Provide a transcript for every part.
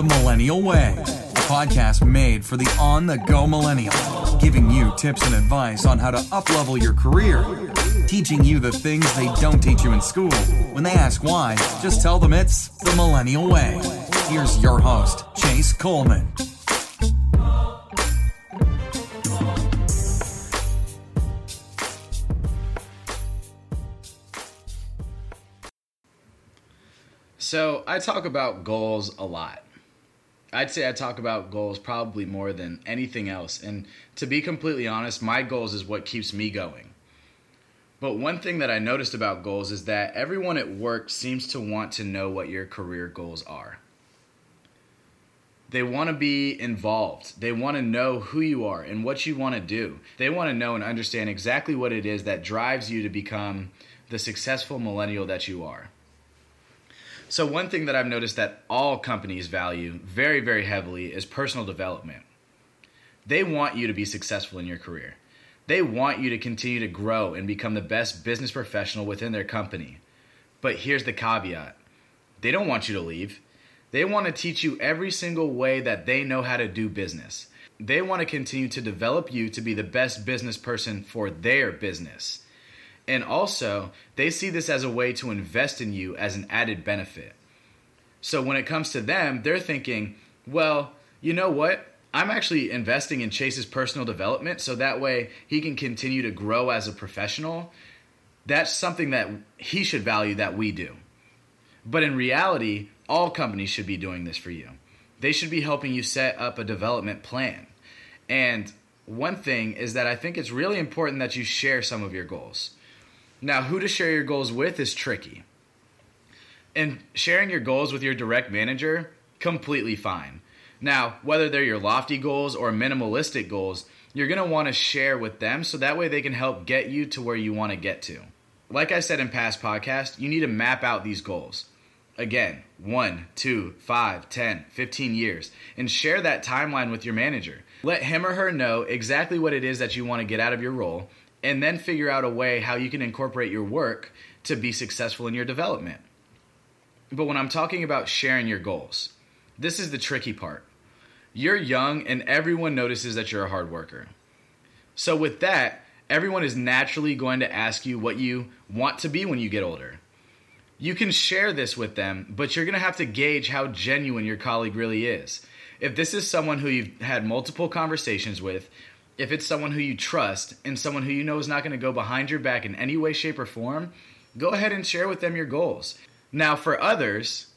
The Millennial Way, a podcast made for the on the go millennial, giving you tips and advice on how to uplevel your career, teaching you the things they don't teach you in school. When they ask why, just tell them it's The Millennial Way. Here's your host, Chase Coleman. So I talk about goals a lot. I'd say I talk about goals probably more than anything else. And to be completely honest, my goals is what keeps me going. But one thing that I noticed about goals is that everyone at work seems to want to know what your career goals are. They want to be involved. They want to know who you are and what you want to do. They want to know and understand exactly what it is that drives you to become the successful millennial that you are. So, one thing that I've noticed that all companies value very, very heavily is personal development. They want you to be successful in your career. They want you to continue to grow and become the best business professional within their company. But here's the caveat they don't want you to leave. They want to teach you every single way that they know how to do business. They want to continue to develop you to be the best business person for their business. And also, they see this as a way to invest in you as an added benefit. So when it comes to them, they're thinking, well, you know what? I'm actually investing in Chase's personal development so that way he can continue to grow as a professional. That's something that he should value that we do. But in reality, all companies should be doing this for you. They should be helping you set up a development plan. And one thing is that I think it's really important that you share some of your goals. Now, who to share your goals with is tricky. And sharing your goals with your direct manager, completely fine. Now, whether they're your lofty goals or minimalistic goals, you're going to want to share with them so that way they can help get you to where you want to get to. Like I said in past podcasts, you need to map out these goals. Again, one, two, five, 10, 15 years, and share that timeline with your manager. Let him or her know exactly what it is that you want to get out of your role and then figure out a way how you can incorporate your work to be successful in your development. But when I'm talking about sharing your goals, this is the tricky part. You're young and everyone notices that you're a hard worker. So, with that, everyone is naturally going to ask you what you want to be when you get older. You can share this with them, but you're going to have to gauge how genuine your colleague really is. If this is someone who you've had multiple conversations with, if it's someone who you trust and someone who you know is not going to go behind your back in any way, shape, or form, go ahead and share with them your goals. Now, for others,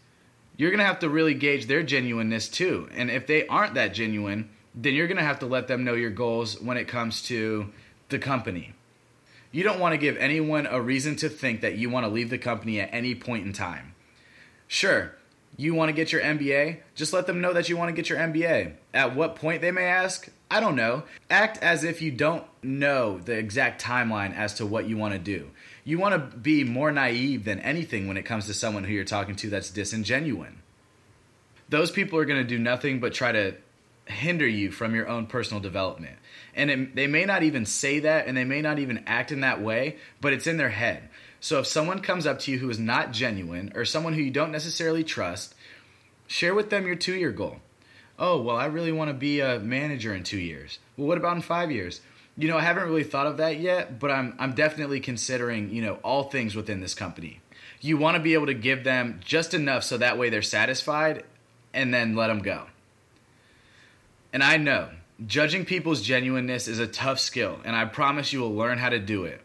you're going to have to really gauge their genuineness too. And if they aren't that genuine, then you're going to have to let them know your goals when it comes to the company. You don't want to give anyone a reason to think that you want to leave the company at any point in time. Sure, you want to get your MBA, just let them know that you want to get your MBA. At what point they may ask, I don't know. Act as if you don't know the exact timeline as to what you want to do. You want to be more naive than anything when it comes to someone who you're talking to that's disingenuine. Those people are going to do nothing but try to hinder you from your own personal development. And it, they may not even say that and they may not even act in that way, but it's in their head. So if someone comes up to you who is not genuine or someone who you don't necessarily trust, share with them your two year goal. Oh, well, I really want to be a manager in two years. Well, what about in five years? You know, I haven't really thought of that yet, but I'm, I'm definitely considering, you know, all things within this company. You want to be able to give them just enough so that way they're satisfied and then let them go. And I know judging people's genuineness is a tough skill, and I promise you will learn how to do it.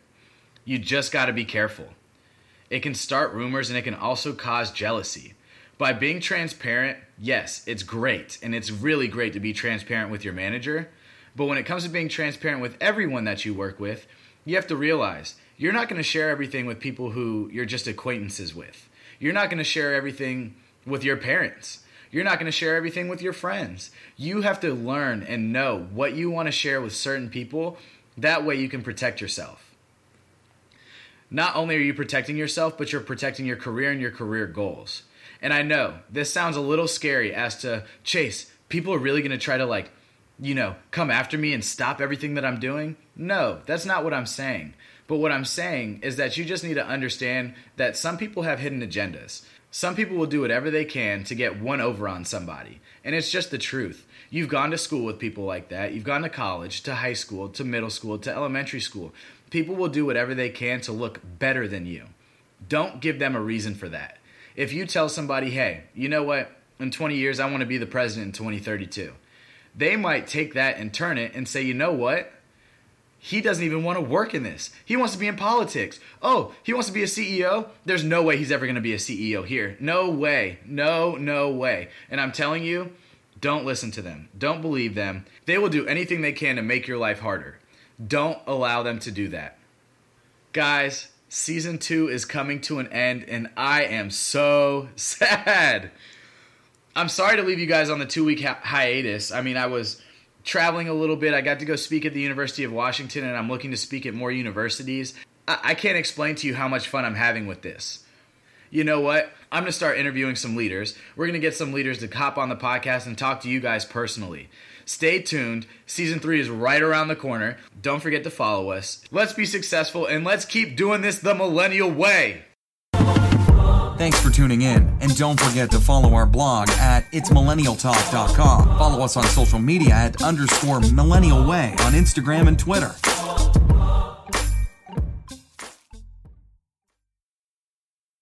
You just got to be careful. It can start rumors and it can also cause jealousy. By being transparent, yes, it's great. And it's really great to be transparent with your manager. But when it comes to being transparent with everyone that you work with, you have to realize you're not going to share everything with people who you're just acquaintances with. You're not going to share everything with your parents. You're not going to share everything with your friends. You have to learn and know what you want to share with certain people. That way you can protect yourself not only are you protecting yourself, but you're protecting your career and your career goals. And I know this sounds a little scary as to Chase, people are really going to try to like, you know, come after me and stop everything that I'm doing. No, that's not what I'm saying. But what I'm saying is that you just need to understand that some people have hidden agendas. Some people will do whatever they can to get one over on somebody. And it's just the truth. You've gone to school with people like that. You've gone to college, to high school, to middle school, to elementary school. People will do whatever they can to look better than you. Don't give them a reason for that. If you tell somebody, hey, you know what? In 20 years, I want to be the president in 2032. They might take that and turn it and say, you know what? He doesn't even want to work in this. He wants to be in politics. Oh, he wants to be a CEO? There's no way he's ever going to be a CEO here. No way. No, no way. And I'm telling you, don't listen to them. Don't believe them. They will do anything they can to make your life harder. Don't allow them to do that. Guys, season two is coming to an end, and I am so sad. I'm sorry to leave you guys on the two week hi- hiatus. I mean, I was traveling a little bit. I got to go speak at the University of Washington, and I'm looking to speak at more universities. I, I can't explain to you how much fun I'm having with this. You know what? I'm going to start interviewing some leaders. We're going to get some leaders to hop on the podcast and talk to you guys personally. Stay tuned. Season three is right around the corner. Don't forget to follow us. Let's be successful and let's keep doing this the millennial way. Thanks for tuning in, and don't forget to follow our blog at itsmillennialtalk.com. Follow us on social media at underscore millennial way on Instagram and Twitter.